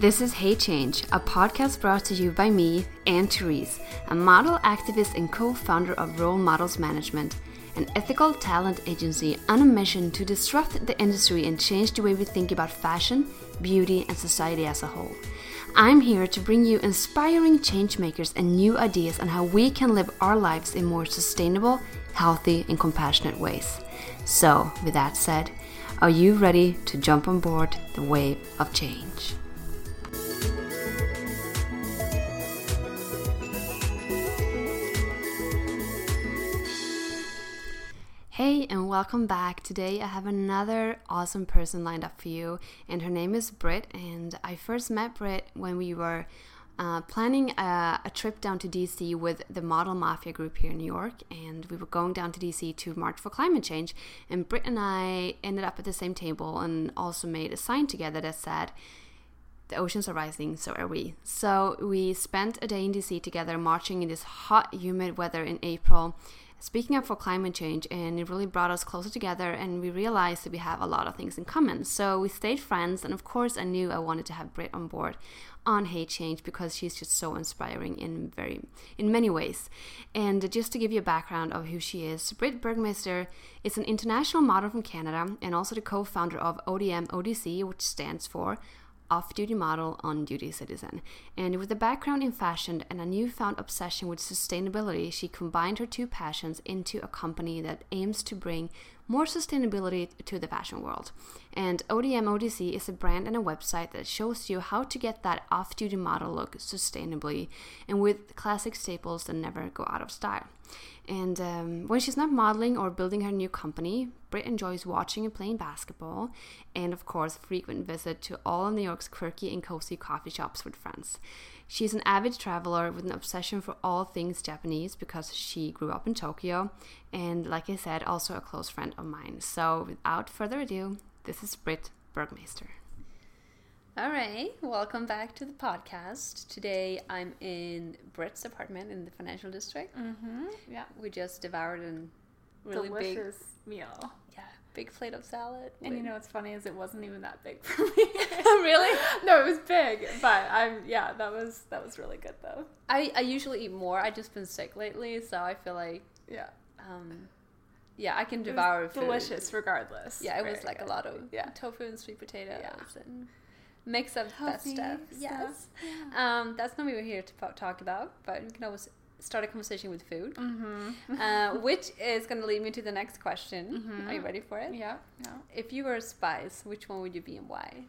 This is Hey Change, a podcast brought to you by me, Anne Therese, a model activist and co founder of Role Models Management, an ethical talent agency on a mission to disrupt the industry and change the way we think about fashion, beauty, and society as a whole. I'm here to bring you inspiring changemakers and new ideas on how we can live our lives in more sustainable, healthy, and compassionate ways. So, with that said, are you ready to jump on board the wave of change? Hey, and welcome back. Today I have another awesome person lined up for you, and her name is Britt. And I first met Britt when we were uh, planning a, a, trip down to DC with the Model Mafia group here in New York, and we were going down to DC to march for climate change. And Britt and I ended up at the same table and also made a sign together that said, the oceans are rising, so are we. So we spent a day in DC together marching in this hot, humid weather in April speaking up for climate change and it really brought us closer together and we realized that we have a lot of things in common. So we stayed friends and of course i knew i wanted to have Britt on board on Hey Change because she's just so inspiring in very in many ways. And just to give you a background of who she is Britt Bergmeister is an international model from canada and also the co-founder of odm odc which stands for off duty model, on duty citizen. And with a background in fashion and a newfound obsession with sustainability, she combined her two passions into a company that aims to bring more sustainability to the fashion world. And ODM ODC is a brand and a website that shows you how to get that off duty model look sustainably and with classic staples that never go out of style. And um, when she's not modeling or building her new company, Britt enjoys watching and playing basketball, and of course, frequent visit to all of New York's quirky and cozy coffee shops with friends. She's an avid traveler with an obsession for all things Japanese because she grew up in Tokyo, and like I said, also a close friend of mine. So, without further ado, this is Britt Bergmeister. All right, welcome back to the podcast. Today I'm in Britt's apartment in the financial district. Mm-hmm. Yeah, we just devoured a really delicious big meal. Yeah, big plate of salad. And you know what's funny is it wasn't even that big for me. really? no, it was big, but I'm yeah, that was that was really good though. I I usually eat more. I've just been sick lately, so I feel like yeah. Um, yeah, I can devour food. Delicious, regardless. Yeah, it was like good. a lot of yeah. tofu and sweet potatoes yeah. and mix of Healthy that stuff. Yes. Yeah. Um, that's not what we're here to talk about, but you can always start a conversation with food, mm-hmm. uh, which is going to lead me to the next question. Mm-hmm. Are you ready for it? Yeah. Yeah. If you were a spice, which one would you be and why?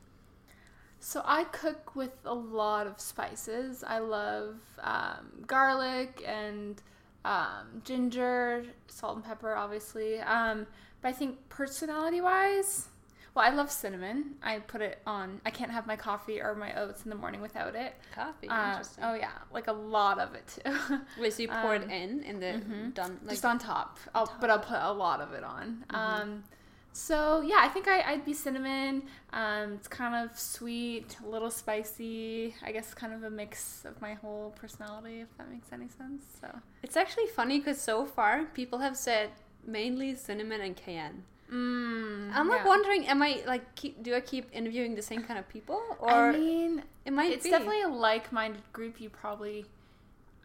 So I cook with a lot of spices. I love um, garlic and um, ginger, salt and pepper, obviously. Um, but I think personality-wise, well, I love cinnamon. I put it on. I can't have my coffee or my oats in the morning without it. Coffee, uh, interesting. Oh yeah, like a lot of it too. Wait, so you pour um, it in and then mm-hmm. done like just on top. I'll, top. but I'll put a lot of it on. Mm-hmm. Um, so yeah, I think I, would be cinnamon. Um, it's kind of sweet, a little spicy. I guess kind of a mix of my whole personality, if that makes any sense. So it's actually funny because so far people have said mainly cinnamon and cayenne. Mm, I'm like yeah. wondering, am I like keep, do I keep interviewing the same kind of people, or I mean, it might it's be. definitely a like-minded group you probably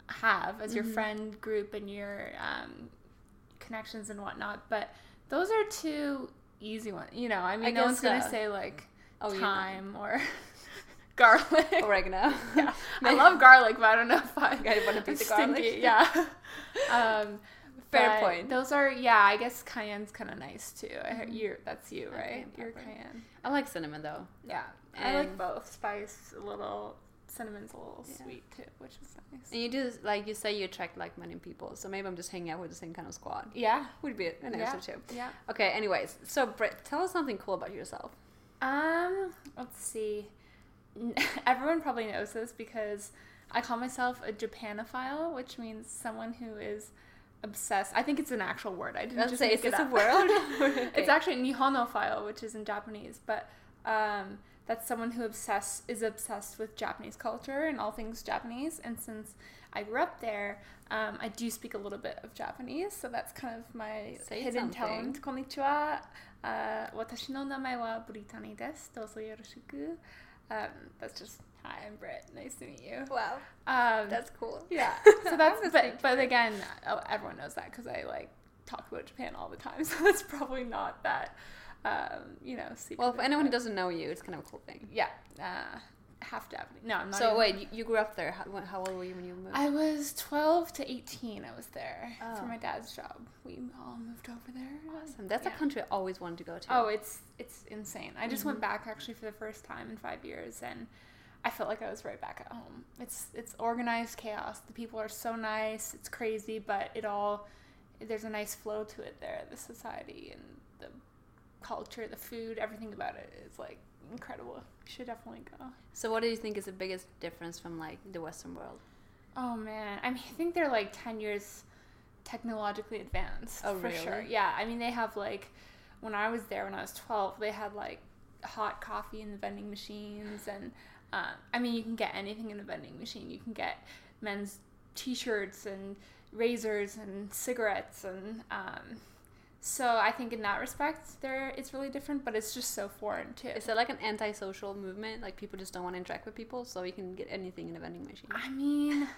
have as your Mhm. friend group and your um, connections and whatnot. But those are two easy ones. You know, I mean, I no one's guess gonna say like Oh, thyme or garlic. oregano. yeah, I love garlic, but I don't know if I, I wanna be the stinky. garlic. Yeah. um, Fair but point. Those are yeah. I guess cayenne's kind of nice too. I heard Mhm. you that's you, right? You're cayenne. I like cinnamon though. Yeah, I like both. Spice, a little cinnamon's a little Yeah. sweet too, which is nice. And you do like you say you attract like minded people, so maybe I'm just hanging out with the same kind of squad. Yeah, Would be an Yeah. answer too. yeah. Okay. Anyways, so Britt, tell us something cool about yourself. Um, let's see. Everyone probably knows this because I call myself a Japanophile, which means someone who is obsessed. I think it's an actual word. I didn't just say make it's it up. a word. okay. It's actually nihonophile, which is in Japanese, but um, that's someone who obsess is obsessed with Japanese culture and all things Japanese. And since I grew up there, um, I do speak a little bit of Japanese, so that's kind of my Say hidden something. talent. Konnichiwa. Uh, watashi no namae wa Buritani desu. Dozo yoroshiku. Um, that's just hi, I'm Britt. Nice to meet you. Wow, Um, that's cool. yeah. So that's but but again, oh, everyone knows that because I like talk about Japan all the time. So that's probably not that um, you know secret. Well, for anyone who doesn't know you, it's kind of a cool thing. yeah, uh, half Japanese. No, I'm not. So even- wait, you, you grew up there. How, how old were you when you moved? I was 12 to 18. I was there Oh. for my dad's job. We all moved over there. awesome. That's Yeah. a country I always wanted to go to. Oh, it's it's insane. I just Mm-hmm. went back actually for the first time in five years, and I felt like I was right back at home. It's it's organized chaos. The people are so nice. It's crazy, but it all there's a nice flow to it there. The society and the culture, the food, everything about it is like incredible. You should definitely go. So what do you think is the biggest difference from like the Western world? Oh man, I mean, I think they're like ten years technologically advanced. Oh, for sure. Yeah, I mean, they have like when I was there when I was twelve, they had like hot coffee in the vending machines, and um, I mean, you can get anything in a vending machine. You can get men's t-shirts and razors and cigarettes and. Um, so I think in that respect, there it's really different, but it's just so foreign too. Is it like an anti-social movement? Like people just don't want to interact with people, so you can get anything in a vending machine. I mean,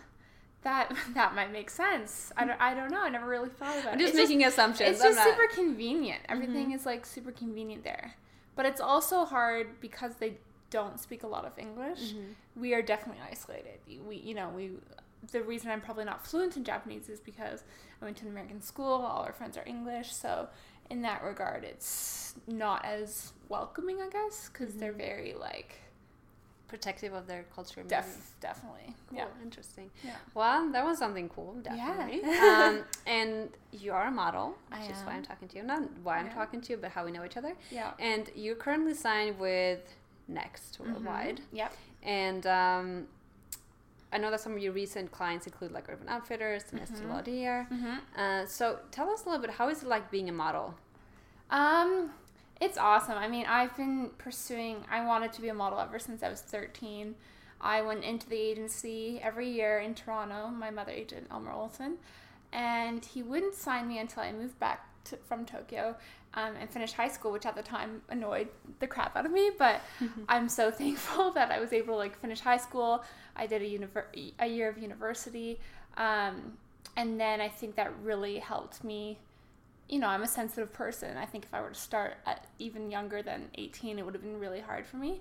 that that might make sense. I don't, I don't know. I never really thought about I'm it. just It's making assumptions. It's I'm just not- super convenient. Everything is like super convenient there. But it's also hard because they don't speak a lot of English. Mhm. We are definitely isolated. We, you know, we. The reason I'm probably not fluent in Japanese is because I went to an American school. All our friends are English, so in that regard, it's not as welcoming, I guess, because they're very like protective of their culture. def, definitely, Cool. yeah, Interesting. yeah. Well, that was something cool, definitely. Yeah. um, and you are a model, I which is why. I'm talking to you. Not why I'm Yeah. talking to you, but how we know each other. Yeah. And you're currently signed with Next Worldwide. Yep. And um, I know that some of your recent clients include like Urban Outfitters and Estee Mhm. Lauder. Mm-hmm. Uh, so tell us a little bit, how is it like being a model? Um, it's awesome. I mean, I've been pursuing. I wanted to be a model ever since I was thirteen. I went into the agency every year in Toronto. My mother agent Elmer Olsen, and he wouldn't sign me until I moved back to, from Tokyo um, and finished high school, which at the time annoyed the crap out of me. But I'm so thankful that I was able to like finish high school. I did a univer- a year of university, um, and then I think that really helped me you know, I'm a sensitive person. I think if I were to start at even younger than 18, it would have been really hard for me.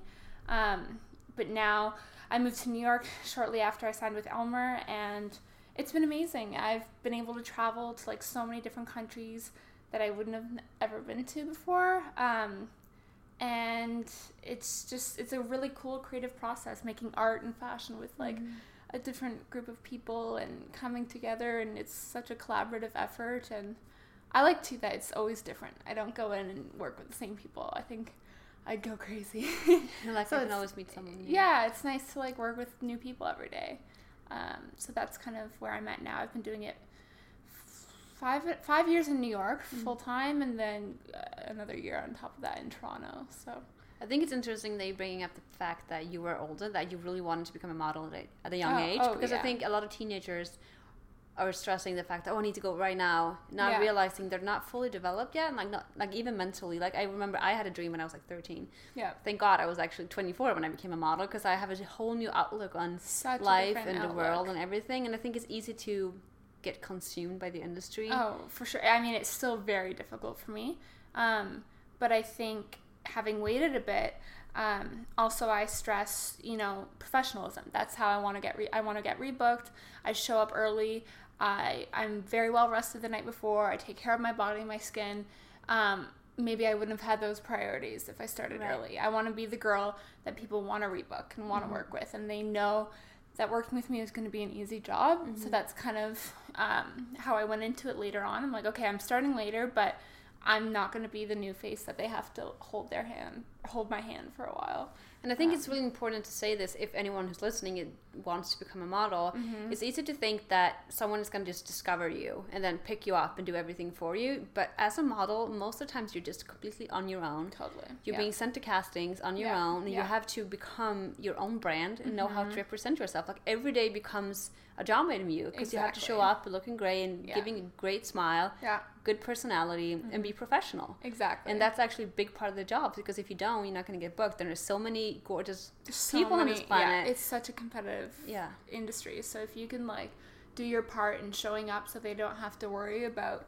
Um, but now I moved to New York shortly after I signed with Elmer, and it's been amazing. I've been able to travel to like so many different countries that I wouldn't have ever been to before. Um, and it's just, it's a really cool creative process making art and fashion with like a different group of people and coming together, and it's such a collaborative effort. And I like too that it's always different. I don't go in and work with the same people. I think I'd go crazy. You're like, So I can always meet someone. new. yeah, it's nice to like work with new people every day. Um, so that's kind of where I'm at now. I've been doing it five five years in New York Mm-hmm. full time, and then uh, another year on top of that in Toronto. So I think it's interesting that you're bringing up the fact that you were older, that you really wanted to become a model at a, at a young Oh, age. oh, because I think a lot of teenagers are stressing the fact that oh, I need to go right now, not Yeah. realizing they're not fully developed yet, and like not like even mentally. Like I remember I had a dream when I was like 13. yeah, Thank God I was actually 24 when I became a model because I have a whole new outlook on such life and the world and everything. And I think it's easy to get consumed by the industry. Oh, for sure. I mean, it's still very difficult for me. Um, but I think having waited a bit, um, also I stress, you know, professionalism. That's how I want to get re- I want to get rebooked. I show up early. I I'm very well rested the night before. I take care of my body, my skin. Um, maybe I wouldn't have had those priorities if I started Right. early. I want to be the girl that people want to rebook and want to work with, and they know that working with me is going to be an easy job. So that's kind of um, how I went into it later on. I'm like, okay, I'm starting later, but I'm not going to be the new face that they have to hold their hand, hold my hand for a while. And I think it's really important to say this if anyone who's listening it wants to become a model. Mm-hmm. It's easy to think that someone is going to just discover you and then pick you up and do everything for you. But as a model, most of the times you're just completely on your own. Totally. You're yeah. being sent to castings on your Yeah, own, and you yeah. Mm-hmm. have to become your own brand and know how to represent yourself. Like every day becomes a job interview because you have to show up looking great and giving a great smile, yeah. Good personality mm-hmm. and be professional. Exactly. And that's actually a big part of the job because if you don't, you're not going to get booked. And there's so many gorgeous so people many, on this planet. Yeah, it's such a competitive yeah. industry. So if you can like do your part in showing up so they don't have to worry about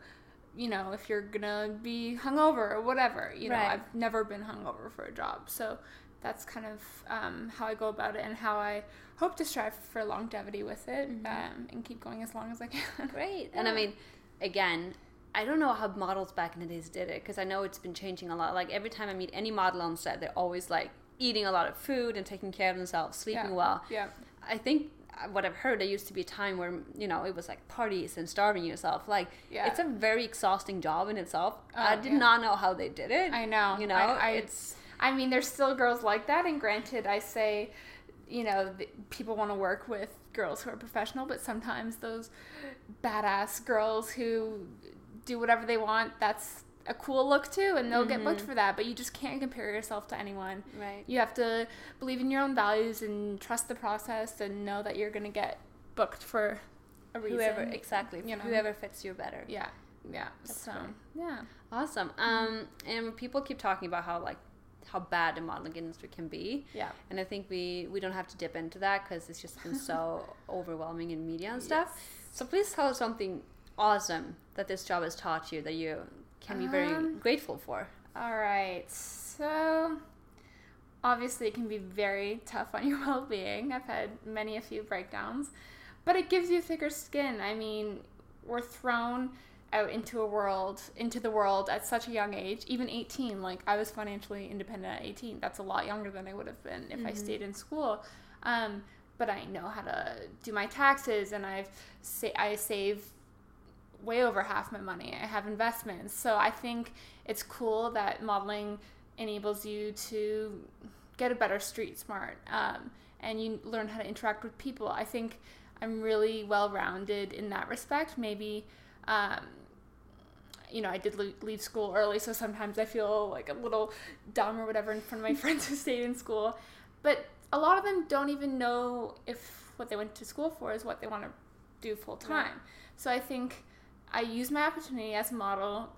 you know, if you're gonna be hungover or whatever. You know, right. I've never been hungover for a job. So that's kind of um, how I go about it and how I hope to strive for longevity with it mm-hmm. um, and keep going as long as I can. Great. And I mean, again, I don't know how models back in the days did it because I know it's been changing a lot. Like every time I meet any model on set, they're always like eating a lot of food and taking care of themselves, sleeping yeah. well. Yeah. I think uh, what I've heard, there used to be a time where you know it was like parties and starving yourself. Like yeah. it's a very exhausting job in itself. Oh, I did yeah. not know how they did it. I know. You know, I, I, it's. I mean, there's still girls like that, and granted, I say, you know, people want to work with girls who are professional, but sometimes those badass girls who do whatever they want, that's a cool look too and they'll mm-hmm. get booked mm-hmm. for that but you just can't compare yourself to anyone right you have to believe in your own values and trust the process and know that you're to get booked for a reason whoever exactly you know whoever fits you better yeah yeah That's so great. yeah awesome mm-hmm. um and people keep talking about how like how bad the modeling industry can be yeah and i think we we don't have to dip into that because it's just been so overwhelming in media and stuff yes. so please tell us something awesome that this job has taught you that you can be very um, grateful for? All right. So, obviously, it can be very tough on your well being. I've had many a few breakdowns, but it gives you thicker skin. I mean, we're thrown out into a world, into the world at such a young age, even 18. Like, I was financially independent at 18. That's a lot younger than I would have been if mm-hmm. I stayed in school. Um, but I know how to do my taxes and I've sa- I save way over half my money. I have investments. So I think it's cool that modeling enables you to get a better street smart um, and you learn how to interact with people. I think I'm really well rounded in that respect. Maybe, um, you know, I did leave school early, so sometimes I feel like a little dumb or whatever in front of my friends who stayed in school. But a lot of them don't even know if what they went to school for is what they want to do full time. So I think I use my opportunity as a model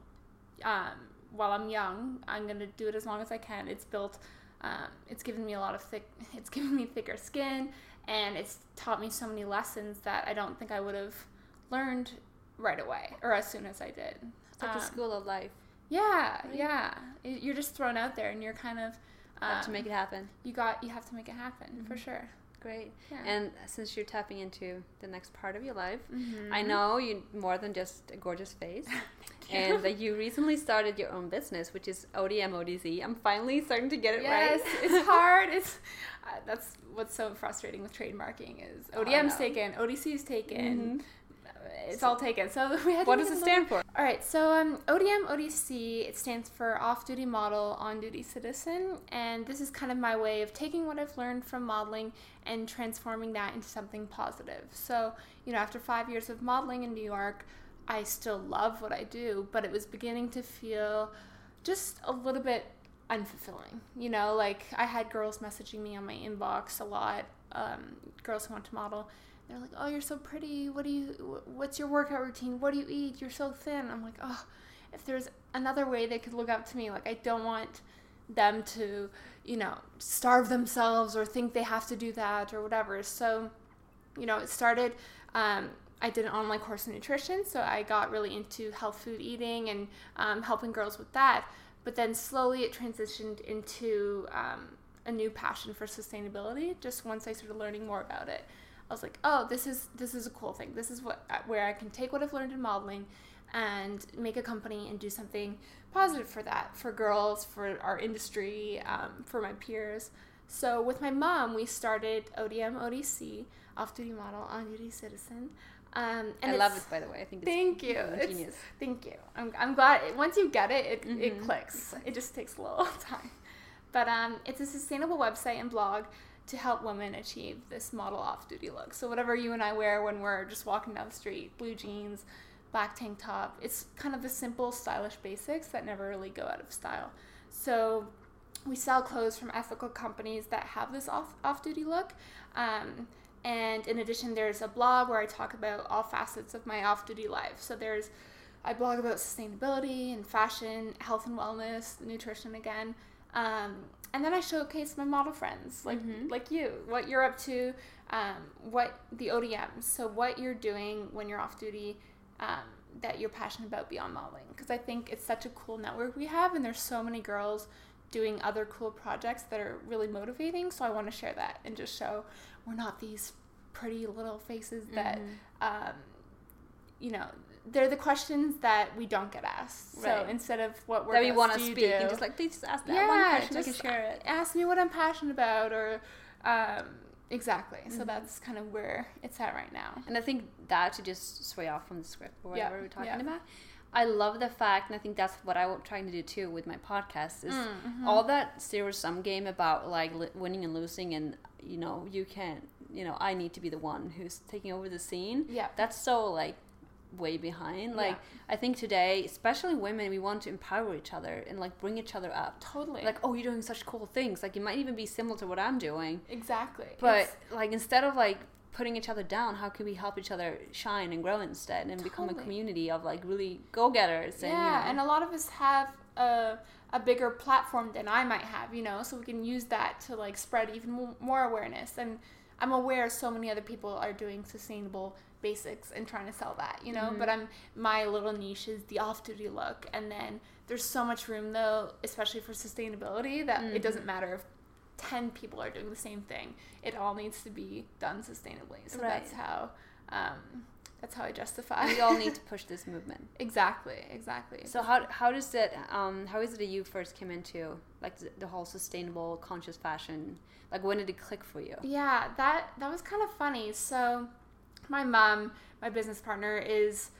um, while I'm young. I'm gonna do it as long as I can. It's built. Um, it's given me a lot of thick. It's given me thicker skin, and it's taught me so many lessons that I don't think I would have learned right away or as soon as I did. It's like um, the school of life. Yeah, right? yeah. You're just thrown out there, and you're kind of um, to make it happen. You got. You have to make it happen mm-hmm. for sure. Great. Yeah. And since you're tapping into the next part of your life, mm-hmm. I know you more than just a gorgeous face. and that you recently started your own business, which is ODM ODC. I'm finally starting to get it yes, right. it's hard. It's uh, that's what's so frustrating with trademarking is ODM's oh, taken, ODC's taken. Mm-hmm it's all taken. So we had. What does it stand for? All right. So um, ODM ODC it stands for Off Duty Model On Duty Citizen, and this is kind of my way of taking what I've learned from modeling and transforming that into something positive. So you know, after five years of modeling in New York, I still love what I do, but it was beginning to feel just a little bit unfulfilling. You know, like I had girls messaging me on my inbox a lot, um, girls who want to model they're like, "Oh, you're so pretty. What do you? What's your workout routine? What do you eat? You're so thin." I'm like, "Oh, if there's another way they could look up to me, like I don't want them to, you know, starve themselves or think they have to do that or whatever." So, you know, it started. Um, I did an online course in nutrition, so I got really into health food eating and um, helping girls with that. But then slowly it transitioned into um, a new passion for sustainability. Just once I started learning more about it. I was like, oh, this is this is a cool thing. This is what where I can take what I've learned in modeling and make a company and do something positive for that, for girls, for our industry, um, for my peers. So with my mom, we started ODM ODC, off duty model, on duty citizen. Um, and I love it, by the way. I think thank you. Genius. thank you. I'm, I'm glad once you get it, it, mm-hmm. it clicks. It just takes a little time. But um, it's a sustainable website and blog to help women achieve this model off duty look. So, whatever you and I wear when we're just walking down the street blue jeans, black tank top it's kind of the simple, stylish basics that never really go out of style. So, we sell clothes from ethical companies that have this off off duty look. Um, and in addition, there's a blog where I talk about all facets of my off duty life. So, there's I blog about sustainability and fashion, health and wellness, nutrition again. Um, and then I showcase my model friends like Mhm. like you, what you're up to, um, what the ODMs, so what you're doing when you're off duty, um, that you're passionate about beyond modeling. Because I think it's such a cool network we have, and there's so many girls doing other cool projects that are really motivating. So I want to share that and just show we're not these pretty little faces that, Mhm. um, you know. They're the questions that we don't get asked. So instead of what we're that we want to speak do, and just like please just ask that Yeah, one question I can share it. ask me what I'm passionate about or um, exactly. So Mhm. that's kind of where it's at right now. And I think that to just sway off from the script or Yeah, whatever we're talking yeah. about. I love the fact, and I think that's what I'm trying to do too with my podcast. Is Mm-hmm. all that zero sum game about like li- winning and losing, and you know you can't, you know I need to be the one who's taking over the scene. Yeah. That's so like way behind. Like Yeah. I think today, especially women, we want to empower each other and like bring each other up. Totally. Like oh, you're doing such cool things. Like it might even be similar to what I'm doing. exactly. But It's- like instead of like putting each other down, how can we help each other shine and grow instead and become a community of like really go getters and yeah, you and a lot of us have a, a bigger platform than I might have, you know, so we can use that to like spread even more awareness. And I'm aware so many other people are doing sustainable basics and trying to sell that, you know, Mhm. but I'm my little niche is the off-duty look, and then there's so much room though, especially for sustainability, that it Mhm. doesn't matter if 10 people are doing the same thing it all needs to be done sustainably so Right. that's how um, that's how i justify we all need to push this movement. Exactly, exactly. So how how does it um how is it that you first came into like the, the whole sustainable conscious fashion? Like when did it click for you? yeah, that that was kind of funny. So my mom, my business partner, is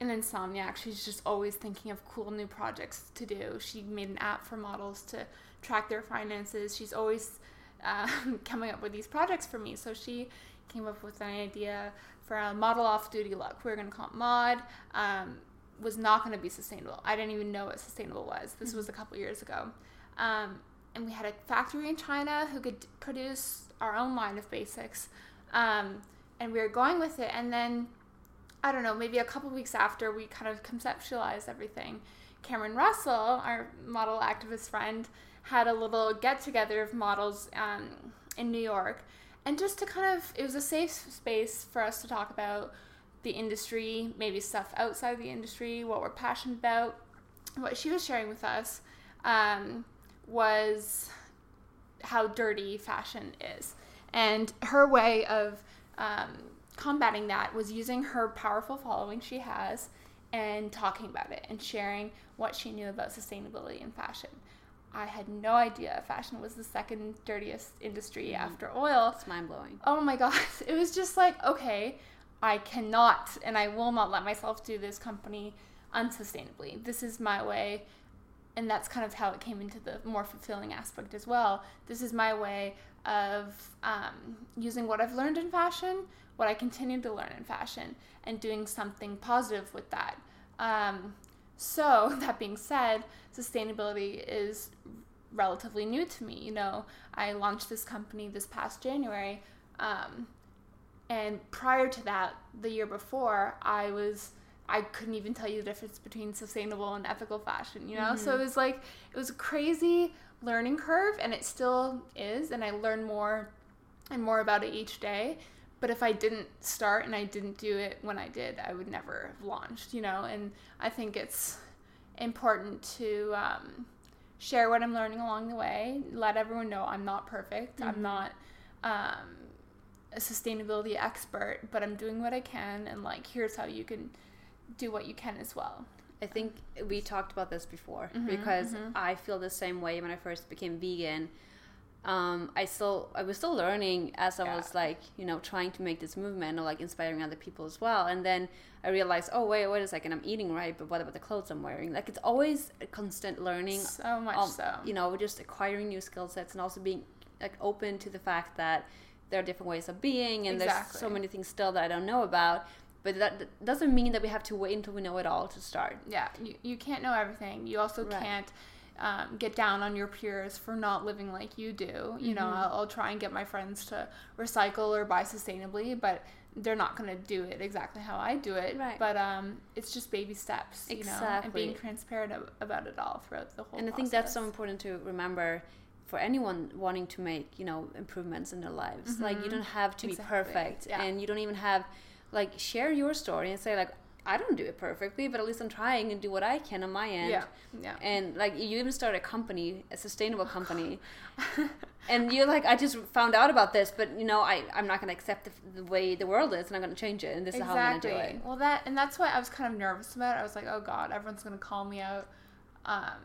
an insomniac. She's just always thinking of cool new projects to do. She made an app for models to track their finances. She's always um, coming up with these projects for me. So she came up with an idea for a model off duty look. We were going to call it Mod. Um, was not going to be sustainable. I didn't even know what sustainable was. This was a couple years ago. Um, and we had a factory in China who could produce our own line of basics. Um, and we were going with it. And then, I don't know, maybe a couple weeks after we kind of conceptualized everything, Cameron Russell, our model activist friend, had a little get together of models um, in New York. And just to kind of, it was a safe space for us to talk about the industry, maybe stuff outside the industry, what we're passionate about. What she was sharing with us um, was how dirty fashion is. And her way of um, combating that was using her powerful following she has and talking about it and sharing what she knew about sustainability in fashion. I had no idea fashion was the second dirtiest industry Mhm. after oil. It's mind blowing. Oh my gosh. It was just like, okay, I cannot and I will not let myself do this company unsustainably. This is my way. And that's kind of how it came into the more fulfilling aspect as well. This is my way of um, using what I've learned in fashion, what I continue to learn in fashion, and doing something positive with that. Um, so, that being said, sustainability is relatively new to me. You know, I launched this company this past January. Um, and prior to that, the year before, I was I couldn't even tell you the difference between sustainable and ethical fashion, you know? So it was like it was a crazy learning curve and it still is and I learn more and more about it each day. But if I didn't start and I didn't do it when I did, I would never have launched, you know? And I think it's important to um, share what I'm learning along the way, let everyone know I'm not perfect. I'm Mhm. not um, a sustainability expert, but I'm doing what I can, and like, here's how you can do what you can as well. I think we talked about this before Mhm, because mhm. I feel the same way when I first became vegan. Um, I still I was still learning as I Yeah. was like you know trying to make this movement or like inspiring other people as well. And then I realized, oh wait, wait a second, I'm eating right, but what about the clothes I'm wearing? Like it's always a constant learning. So much um, so. You know, just acquiring new skill sets and also being like open to the fact that there are different ways of being and there's so many things still that I don't know about. But that doesn't mean that we have to wait until we know it all to start. yeah, you, you can't know everything. You also Right. can't um, get down on your peers for not living like you do. You know, Mhm. I'll, I'll try and get my friends to recycle or buy sustainably, but they're not going to do it exactly how I do it. Right. But um, it's just baby steps, you know, and being transparent ab- about it all throughout the whole. and I think that's so important to remember for anyone wanting to make you know improvements in their lives. Like you Mhm. don't have to Exactly, be perfect, yeah. and you don't even have like share your story and say like I don't do it perfectly, but at least I'm trying and do what I can on my end. Yeah, yeah. And like you even start a company, a sustainable company, and you're like, I just found out about this, but you know, I I'm not gonna accept the, the way the world is, and I'm gonna change it, and this is how I'm gonna do it. Well, that and that's why I was kind of nervous about it. I was like, oh god, everyone's gonna call me out, um,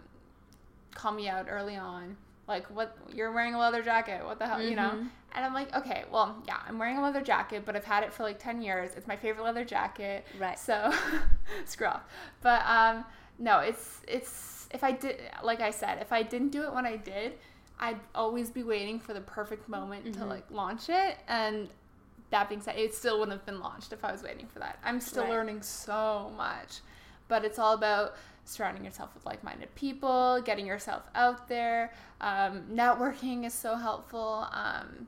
call me out early on. Like, what you're wearing a leather jacket? What the hell, you know? Mhm. And I'm like, okay, well, yeah, I'm wearing a leather jacket, but I've had it for like ten years. It's my favorite leather jacket. Right. So, screw off. But um, no, it's it's if I did, like I said, if I didn't do it when I did, I'd always be waiting for the perfect moment to Mhm. like launch it. And that being said, it still wouldn't have been launched if I was waiting for that. I'm still Right. learning so much, but it's all about surrounding yourself with like-minded people, getting yourself out there. Um, networking is so helpful, um,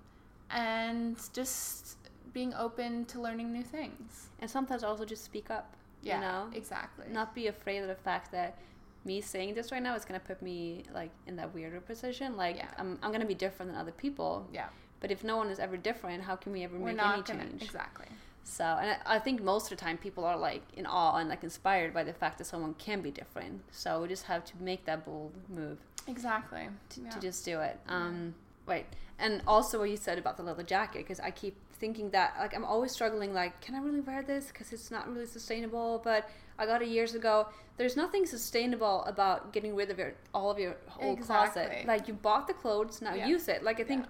and just being open to learning new things. And sometimes also just speak up. Yeah, You know, exactly. not be afraid of the fact that me saying this right now is gonna put me like in that weirder position. Like Yeah. I'm I'm gonna be different than other people. Yeah, But if no one is ever different, how can we ever we're make not any gonna change? exactly. So, and I, I think most of the time people are like in awe and like inspired by the fact that someone can be different. So we just have to make that bold move Exactly. to, Yeah. to just do it. Um, right. And also what you said about the leather jacket, because I keep thinking that like I'm always struggling. Like, can I really wear this? Because it's not really sustainable. But I got it years ago. There's nothing sustainable about getting rid of your all of your old closet. Like you bought the clothes, now Yeah. use it. Like I think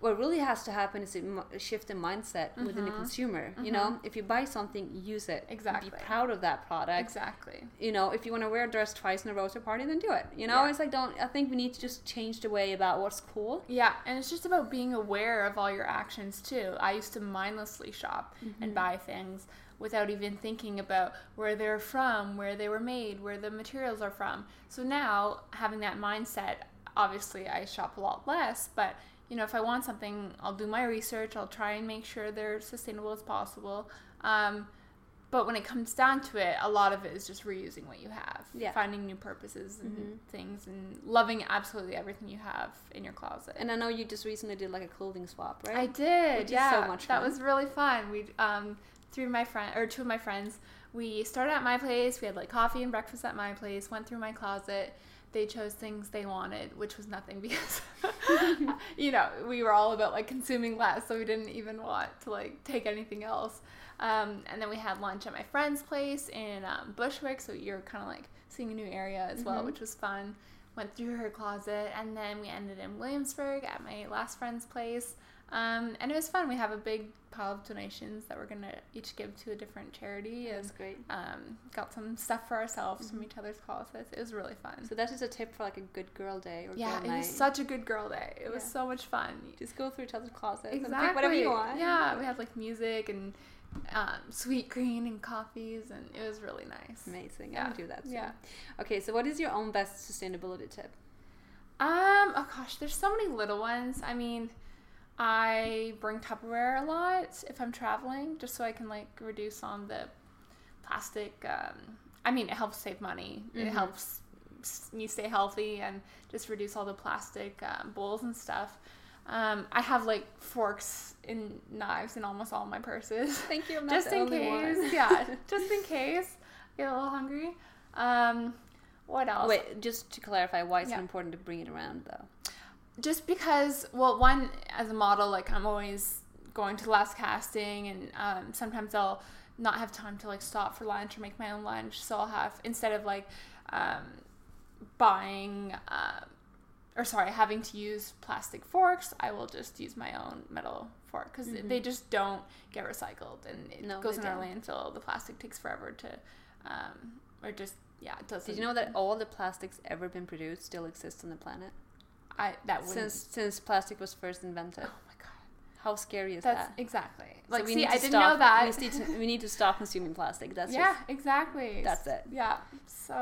what really has to happen is a shift in mindset within the Mhm. consumer. You know, if you buy something, use it. Exactly. Be proud of that product. Exactly. You know, if you want to wear a dress twice in a row to a party, then do it. You know, Yeah. it's like don't. I think we need to just change the way about what's cool. Yeah, and it's just about being aware of all your actions too. I used to mindlessly shop Mm-hmm. and buy things without even thinking about where they're from, where they were made, where the materials are from. So now, having that mindset, obviously I shop a lot less, but you know, if I want something, I'll do my research, I'll try and make sure they're sustainable as possible. Um, but when it comes down to it, a lot of it is just reusing what you have, Yeah. finding new purposes and Mhm. things, and loving absolutely everything you have in your closet. And I know you just recently did like a clothing swap, right? I did. Yeah, so much that fun. was really fun. We um three of my friend or two of my friends. We started at my place. We had like coffee and breakfast at my place. Went through my closet. They chose things they wanted, which was nothing because you know we were all about like consuming less, so we didn't even want to like take anything else. Um, and then we had lunch at my friend's place in um, Bushwick, so you're kind of like seeing a new area as well, Mhm. which was fun. Went through her closet, and then we ended in Williamsburg at my last friend's place. Um, and it was fun. We have a big pile of donations that we're gonna each give to a different charity, That's and great. um, got some stuff for ourselves from Mhm. each other's closets. It was really fun. So that is just a tip for like a good girl day or yeah, it was such a good girl day. It was so much fun. just go through each other's closets and Exactly. pick whatever you want. Yeah, we had like music and um, Sweetgreen and coffees, and it was really nice. Amazing. I Yeah. would do that. Too. Yeah. Okay, so what is your own best sustainability tip? Um. Oh gosh, there's so many little ones. I mean, I bring Tupperware a lot if I'm traveling, just so I can like reduce on the plastic. Um, I mean, it helps save money. It Mhm. helps me stay healthy and just reduce all the plastic um, bowls and stuff. Um, I have like forks and knives in almost all my purses. Thank you. Just in case. yeah, just in case. Get a little hungry. Um, what else? Wait, just to clarify, why is Yeah. it important to bring it around though? Just because well one as a model like i'm always going to the last casting and um, sometimes i'll not have time to like stop for lunch or make my own lunch so i'll have instead of like um, buying uh, or sorry having to use plastic forks i will just use my own metal fork because Mhm. they just don't get recycled and it No, goes in our don't. landfill the plastic takes forever to um, or just yeah it doesn't Did you know that all the plastics ever been produced still exist on the planet i that wouldn't since since plastic was first invented? oh my god How scary is That's that? exactly. So Like, we see, need to I didn't stop- know that. We need to, we need to stop consuming plastic. That's yeah, just exactly. that's it. Yeah. So,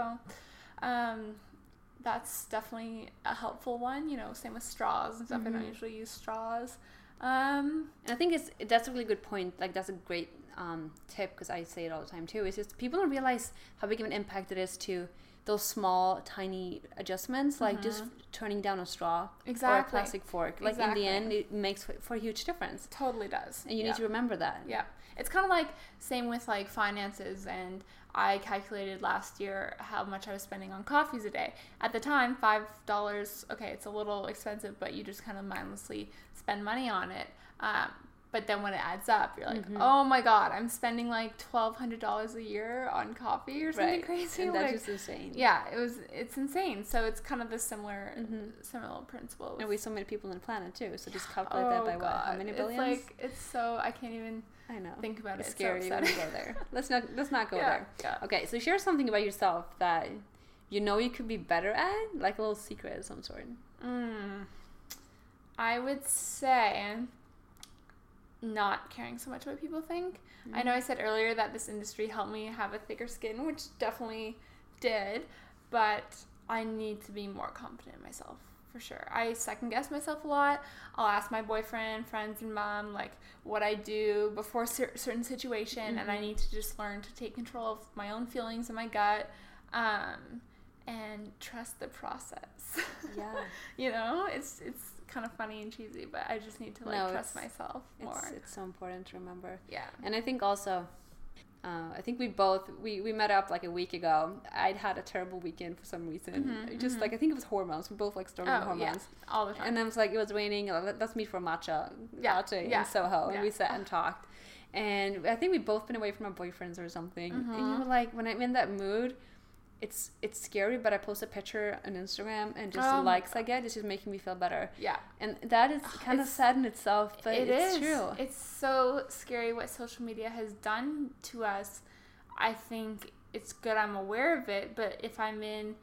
um, that's definitely a helpful one. You know, same with straws and stuff. I don't Mhm. usually use straws. Um, And I think it's that's a really good point. Like that's a great um, tip because I say it all the time too. It's just people don't realize how big of an impact it is to those small, tiny adjustments, like just turning down a straw or a Mm-hmm. Plastic fork. Like in the end, it makes for, a huge difference, totally does. and you Yeah. need to remember that. Yeah. It's kind of like same with like finances and I calculated last year how much I was spending on coffees a day. At the time, $5, okay, it's a little expensive, but you just kind of mindlessly spend money on it. Um, but then when it adds up, you're like, Mhm. oh my god, I'm spending like $1,200 a year on coffee or something Right. crazy. And that's like, just insane. yeah, it was, it's insane. So it's kind of the similar, Mhm. similar principle. And we so many people on the planet too. So just calculate that Oh, by what? How God. many It's like, it's so, I can't even I know. think about it's it. scary when so you go there. Let's not let's not go yeah, there. Yeah. Okay, so share something about yourself that you know you could be better at, like a little secret of some sort. Mm. I would say not caring so much what people think. I know I said earlier that this industry helped me have a thicker skin, which definitely did, but I need to be more confident in myself for sure. I second guess myself a lot. I'll ask my boyfriend, friends, and mom like what I do before cer- certain situation, and I Mhm. need to just learn to take control of my own feelings and my gut. Um, and trust the process. Yeah. you know, it's it's kind of funny and cheesy, but I just need to like No, trust myself more. It's it's so important to remember. yeah. And I think also, uh, I think we both we, we met up like a week ago. I'd had a terrible weekend for some reason. Mhm, Just mhm. like I think it was hormones. We both like with Oh, yeah. hormones. All the time. And I was like, it was raining. let- Let's meet for matcha Yeah, latte yeah, in Soho. And we sat and talked. And I think we both been away from our boyfriends or something. And you were like, when I'm in that mood, it's it's scary. But I post a picture on Instagram, and just Oh the likes I get is just making me feel better. yeah. And that is kind of sad in itself, but It it's is. true. It's so scary what social media has done to us. I think it's good I'm aware of it, but if I'm in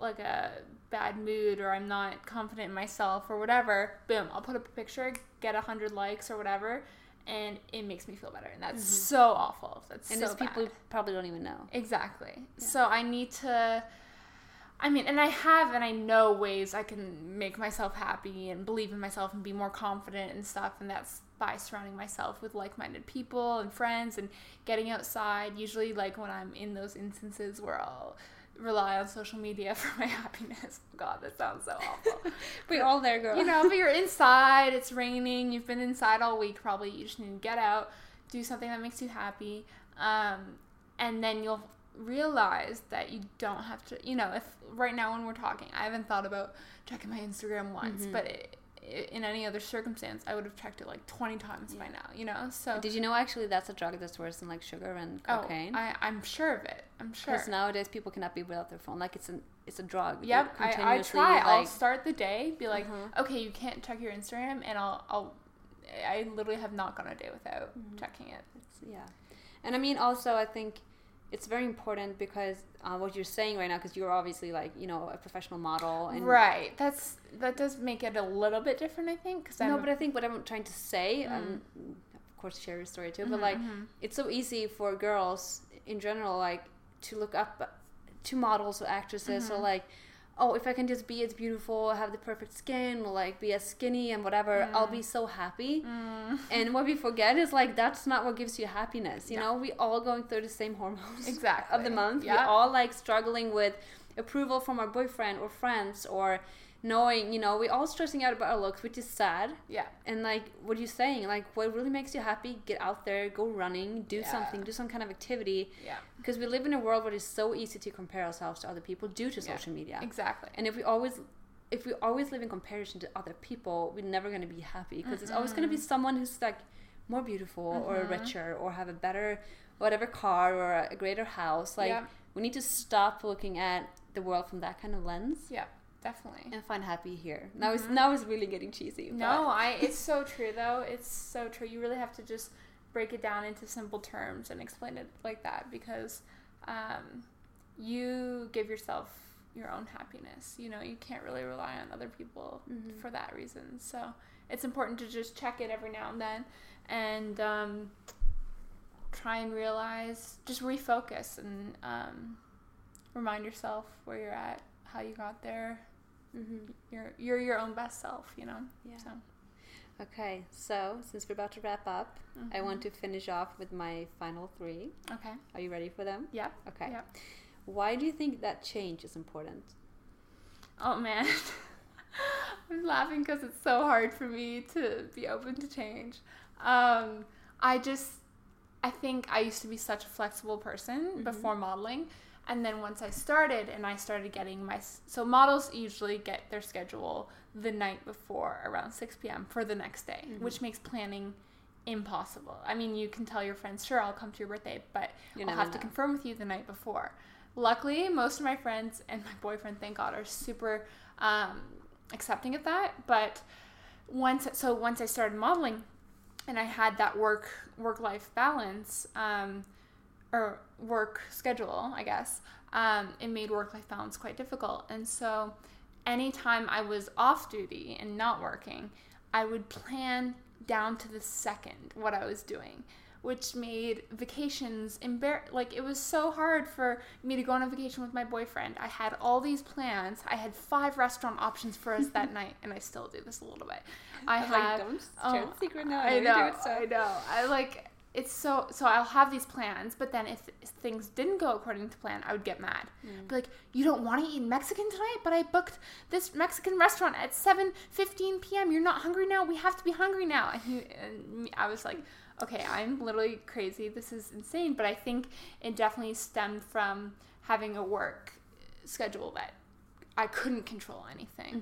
like a bad mood or I'm not confident in myself or whatever, boom, I'll put up a picture, get a hundred likes or whatever, and it makes me feel better. And that's Mhm. so awful. That's and so it's people bad. probably don't even know. Exactly. Yeah. So I need to. I mean, and I have, and I know ways I can make myself happy and believe in myself and be more confident and stuff. And that's by surrounding myself with like minded people and friends and getting outside. Usually, like when I'm in those instances where I'll rely on social media for my happiness. God, that sounds so awful. We're all there, girl. you know, but you're inside, it's raining, you've been inside all week probably, you just need to get out, do something that makes you happy, um, and then you'll realize that you don't have to, you know, if right now when we're talking, I haven't thought about checking my Instagram once, Mhm. but it, in any other circumstance, I would have checked it like 20 times by now, you know? So, Did you know actually that's a drug that's worse than like sugar and cocaine? oh, I, I'm sure of it. I'm sure. Because nowadays people cannot be without their phone. Like it's an it's a drug. Yep, I, I try. I'll start the day, be like, Uh-huh. okay, you can't check your Instagram, and I'll, I'll, I literally have not gone a day without Mhm. checking it. It's, yeah, and I mean also I think it's very important because uh, what you're saying right now, because you're obviously like you know a professional model and right. That's that does make it a little bit different, I think. Cause no, I'm, but I think what I'm trying to say, Mm. and of course share your story too, but like mhm. it's so easy for girls in general like to look up to models or actresses or Mhm. like oh if i can just be as beautiful have the perfect skin or like be as skinny and whatever i'll Mm. be so happy Mm. and what we forget is like that's not what gives you happiness you No. know we all going through the same hormones exactly of the month we all like struggling with approval from our boyfriend or friends or knowing you know we're all stressing out about our looks which is sad yeah. and like what are you're saying like what really makes you happy get out there go running do Yeah. something do some kind of activity Yeah. because we live in a world where it's so easy to compare ourselves to other people due to Yeah. social media Exactly. and if we always if we always live in comparison to other people we're never going to be happy because it's always going to be someone who's like more beautiful or Mhm. richer or have a better whatever car or a greater house like yeah. we need to stop looking at the world from that kind of lens Yeah. Definitely. and find happy here now it's Mhm. now it's really getting cheesy No, I. It's so true though. It's so true. You really have to just break it down into simple terms and explain it like that because um, you give yourself your own happiness. You know, you can't really rely on other people Mhm. for that reason. So it's important to just check it every now and then and um, try and realize, just refocus and um, remind yourself where you're at, how you got there. Mm-hmm. You're you're your own best self, you know. Yeah. So Okay, so since we're about to wrap up, I mhm. want to finish off with my final three. Okay. Are you ready for them? Yeah. Okay. Yeah. Why do you think that change is important? Oh man. I'm laughing because it's so hard for me to be open to change. Um, I just, I think I used to be such a flexible person Mhm. before modeling. And then once I started and I started getting my, so models usually get their schedule the night before around 6 p.m. for the next day, Mhm. which makes planning impossible. I mean, you can tell your friends, sure, I'll come to your birthday, but You I'll have to confirm with you the night before. Luckily, most of my friends and my boyfriend, thank God, are super um, accepting of that. But once, so once I started modeling, and I had that work work life balance, um, or work schedule, I guess, um, it made work life balance quite difficult. And so, anytime I was off duty and not working, I would plan down to the second what I was doing, which made vacations embar- like it was so hard for me to go on a vacation with my boyfriend. I had all these plans. I had five restaurant options for us that night, and I still do this a little bit. I had like, don't oh, the secret now. I know, I know. I like it's so so I'll have these plans, but then if things didn't go according to plan, I would get mad. Mm. Be like, "You don't want to eat Mexican tonight, but I booked this Mexican restaurant at 7:15 p.m. You're not hungry now. We have to be hungry now." And, he, and I was like, "Okay, I'm literally crazy. This is insane." But I think it definitely stemmed from having a work schedule that I couldn't control anything.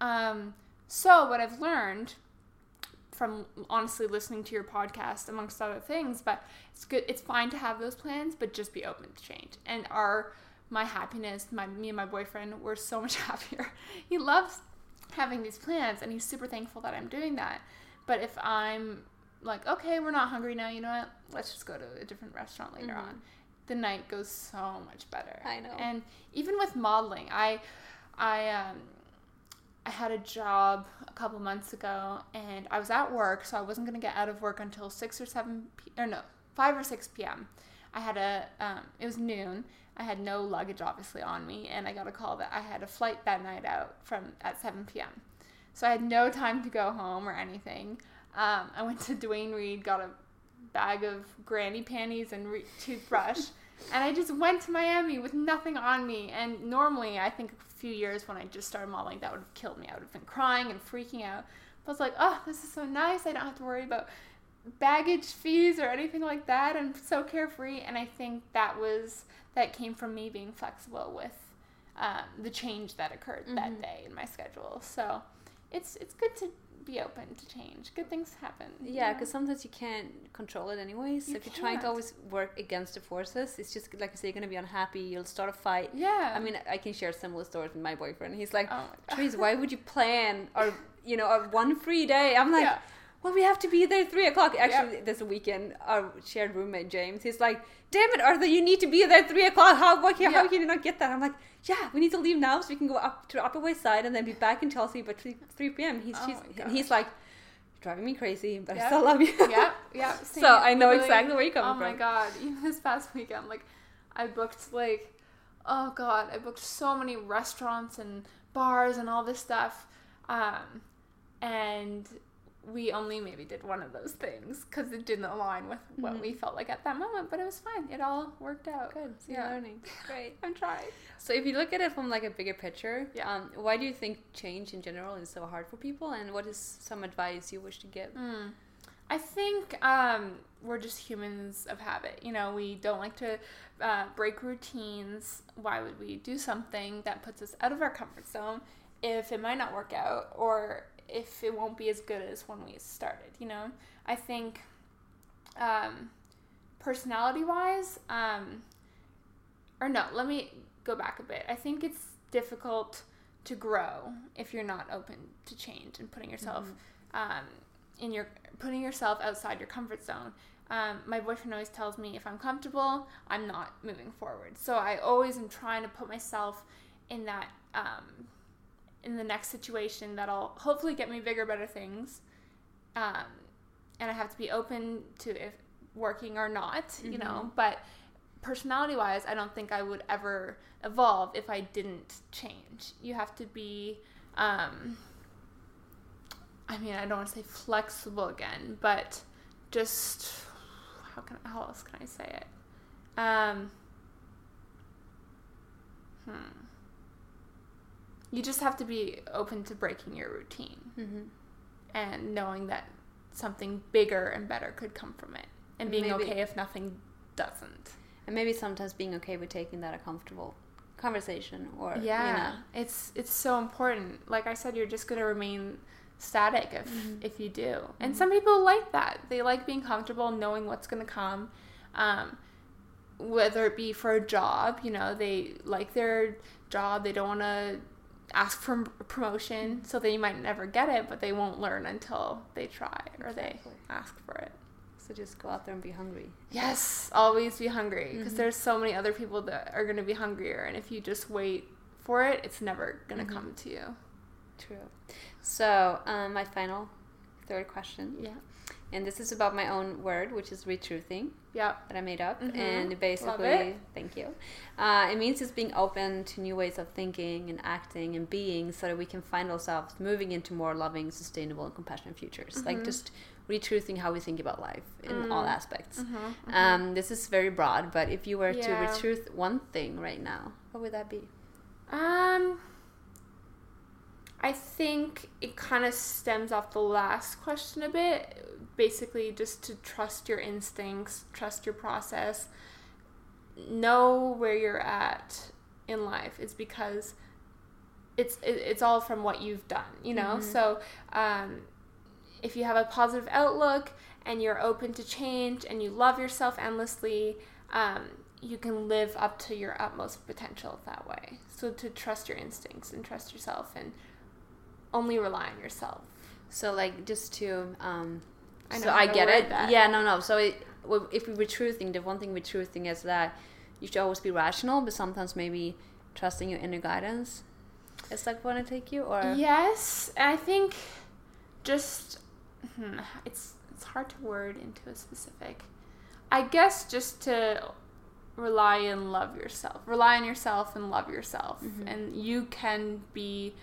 Mhm. Um, so what I've learned from honestly listening to your podcast, amongst other things, but it's good. It's fine to have those plans, but just be open to change. And our my happiness, my me and my boyfriend, we're so much happier. He loves having these plans, and he's super thankful that I'm doing that. But if I'm like, okay, we're not hungry now, you know what? Let's just go to a different restaurant later Mhm. on. The night goes so much better. I know. And even with modeling, I, I um, I had a job a couple months ago, and I was at work, so I wasn't gonna get out of work until six or seven p. or no, five or six p.m. I had a um, it was noon. I had no luggage obviously on me, and I got a call that I had a flight that night out from at seven p.m. So I had no time to go home or anything. Um, I went to Duane Reade, got a bag of granny panties and re- toothbrush, and I just went to Miami with nothing on me. And normally, I think few years when I just started modeling, that would have killed me. I would have been crying and freaking out. But I was like, oh, this is so nice. I don't have to worry about baggage fees or anything like that. I'm so carefree. And I think that was that came from me being flexible with um, the change that occurred Mhm. that day in my schedule. So it's it's good to be open to change. Good things happen. Yeah, because sometimes you can't control it anyways. So You if you're trying can't. to always work against the forces, it's just like you say, you're gonna be unhappy. You'll start a fight. yeah. I mean, I can share similar stories with my boyfriend. He's like, oh. Therese, why would you plan or you know one free day? I'm like, yeah. well, we have to be there three o'clock. Actually, this weekend, our shared roommate James, he's like, damn it, Arthur, you need to be there three o'clock. How can- how Yeah. can you not get that? I'm like, yeah, we need to leave now so we can go up to Upper West Side and then be back in Chelsea by three, 3 p.m. He's Oh he's like, you're driving me crazy, but I still love you. yeah, yeah. same. So I know Literally, exactly where you're coming from. Oh my from. god! Even this past weekend, like, I booked like, oh god, I booked so many restaurants and bars and all this stuff, um, and we only maybe did one of those things because it didn't align with what Mhm. we felt like at that moment. But it was fine. It all worked out. Good, so Yeah. you're learning. Great. I'm trying. So if you look at it from like a bigger picture, Yeah. um, why do you think change in general is so hard for people, and what is some advice you wish to give? Mm. I think um, we're just humans of habit. You know, we don't like to uh, break routines. Why would we do something that puts us out of our comfort zone if it might not work out or if it won't be as good as when we started? You know, I think um, personality wise, um, or no, let me go back a bit. I think it's difficult to grow if you're not open to change and putting yourself um, in your putting yourself outside your comfort zone. Um, my boyfriend always tells me if I'm comfortable, I'm not moving forward. So I always am trying to put myself in that um, in the next situation that'll hopefully get me bigger, better things. Um, and I have to be open to if working or not, you know. Mhm. But personality wise, I don't think I would ever evolve if I didn't change. You have to be, um, I mean, I don't want to say flexible again, but just how can how else can I say it? Um, hmm. You just have to be open to breaking your routine Mm-hmm. and knowing that something bigger and better could come from it, and being Maybe- okay if nothing doesn't. And maybe sometimes being okay with taking that uncomfortable conversation or yeah you know. it's it's so important like i said you're just going to remain static if Mhm. if you do and Mhm. some people like that they like being comfortable knowing what's going to come um, whether it be for a job you know they like their job they don't want to ask for a promotion so they might never get it but they won't learn until they try or they ask for it So just go out there and be hungry. Yes, always be hungry because Mhm. there's so many other people that are going to be hungrier, and if you just wait for it, it's never going to Mhm. come to you. True. So um, my final third question, Yeah. And this is about my own word, which is retruthing Yeah. that I made up, Mhm. and basically, thank you. Uh, it means just being open to new ways of thinking and acting and being, so that we can find ourselves moving into more loving, sustainable, and compassionate futures. Like Mhm. just retruthing how we think about life in all Mm. aspects. Mm-hmm. Um, this is very broad, but if you were to Yeah. retruth one thing right now, what would that be? Um, I think it kind of stems off the last question a bit. Basically, just to trust your instincts, trust your process, know where you're at in life. Is because it's it's all from what you've done, you know. Mhm. So, um, if you have a positive outlook and you're open to change and you love yourself endlessly, um, you can live up to your utmost potential that way. So to trust your instincts and trust yourself and only rely on yourself. So like just to um I so I get it. that. Yeah, no, no. So it, if we were truthing, the one thing with truthing is that you should always be rational, but sometimes maybe trusting your inner guidance is like want to take you or Yes, I think just hmm, it's it's hard to word into a specific. I guess just to rely and love yourself. Rely on yourself and love yourself. Mhm. And you can be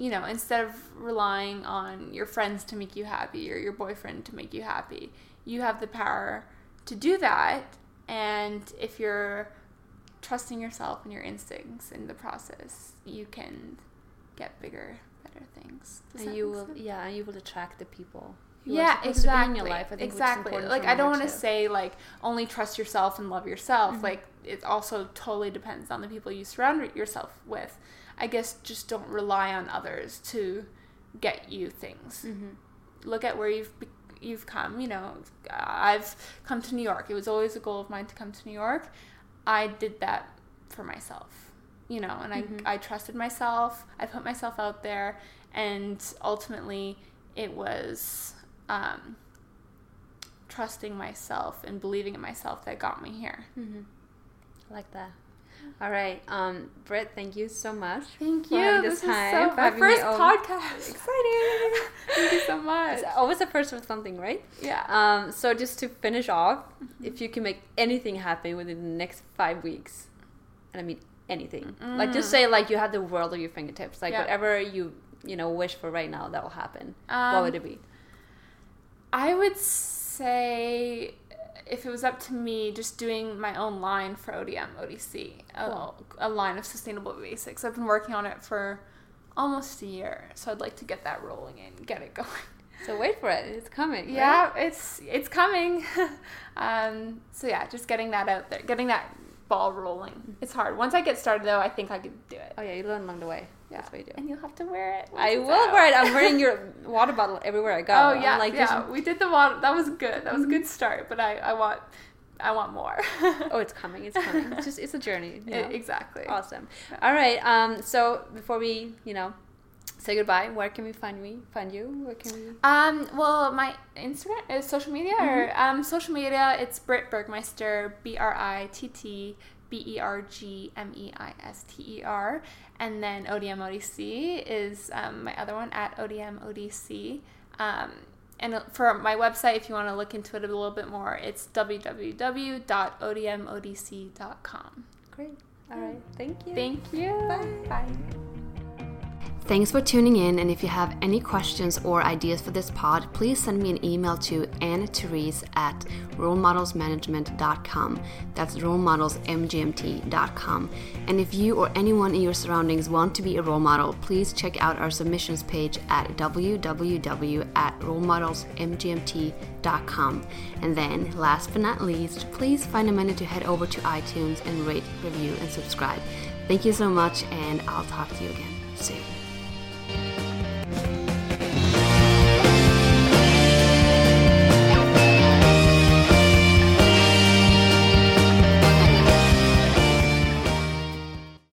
you know, instead of relying on your friends to make you happy or your boyfriend to make you happy, you have the power to do that. And if you're trusting yourself and your instincts in the process, you can get bigger, better things. And you will sense? yeah, and you will attract the people. who Yeah, exactly. To be in your life. I think exactly. important Like I don't want to say like only trust yourself and love yourself. Mhm. Like it also totally depends on the people you surround yourself with. I guess just don't rely on others to get you things. Mhm. Look at where you've be- you've come. You know, I've come to New York. It was always a goal of mine to come to New York. I did that for myself. You know, and Mhm. I I trusted myself. I put myself out there, and ultimately, it was. Um, trusting myself and believing in myself that got me here. Mhm. I like that. All right, um, Britt, thank you so much. Thank having This, this is so my first podcast. Exciting! Thank you so much. It's always the first with something, right? Yeah. Um, so just to finish off, Mm-hmm. if you can make anything happen within the next five weeks, and I mean anything, like just Mm. say like you have the world at your fingertips, like Yeah. whatever you you know wish for right now, that will happen. what Um, would it be? I would say if it was up to me, just doing my own line for ODM, ODC, Cool. a, a line of sustainable basics. I've been working on it for almost a year, so I'd like to get that rolling and get it going. So wait for it; it's coming. right? Yeah, it's it's coming. um, so yeah, just getting that out there, getting that ball rolling. It's hard. Once I get started, though, I think I could do it. Oh yeah, you learn along the way. Yeah. That's what you do. And you'll have to wear it. I will out. wear it. I'm wearing your water bottle everywhere I go. Oh yeah, like yeah. We did the water. That was good. That was a good start. But I, I want, I want more. oh, it's coming. It's coming. It's just it's a journey. You know? exactly. Awesome. Yeah. All right. Um. So before we, you know, say goodbye, where can we find me? Find you? Where can we? Um. Well, my Instagram is social media or um social media. It's Britt Bergmeister. B R I T T B E R G M E I S T E R. And then ODM ODC is um, my other one at ODM ODC. Um, and for my website, if you want to look into it a little bit more, it's www.odmodc.com. Great. All right. Thank you. Thank you. Bye. Bye. Thanks for tuning in, and if you have any questions or ideas for this pod, please send me an email to anne-therese at rolemodelsmanagement.com. That's rolemodelsmgmt.com. And if you or anyone in your surroundings want to be a role model, please check out our submissions page at www.rolemodelsmgmt.com. And then, last but not least, please find a minute to head over to iTunes and rate, review, and subscribe. Thank you so much, and I'll talk to you again soon.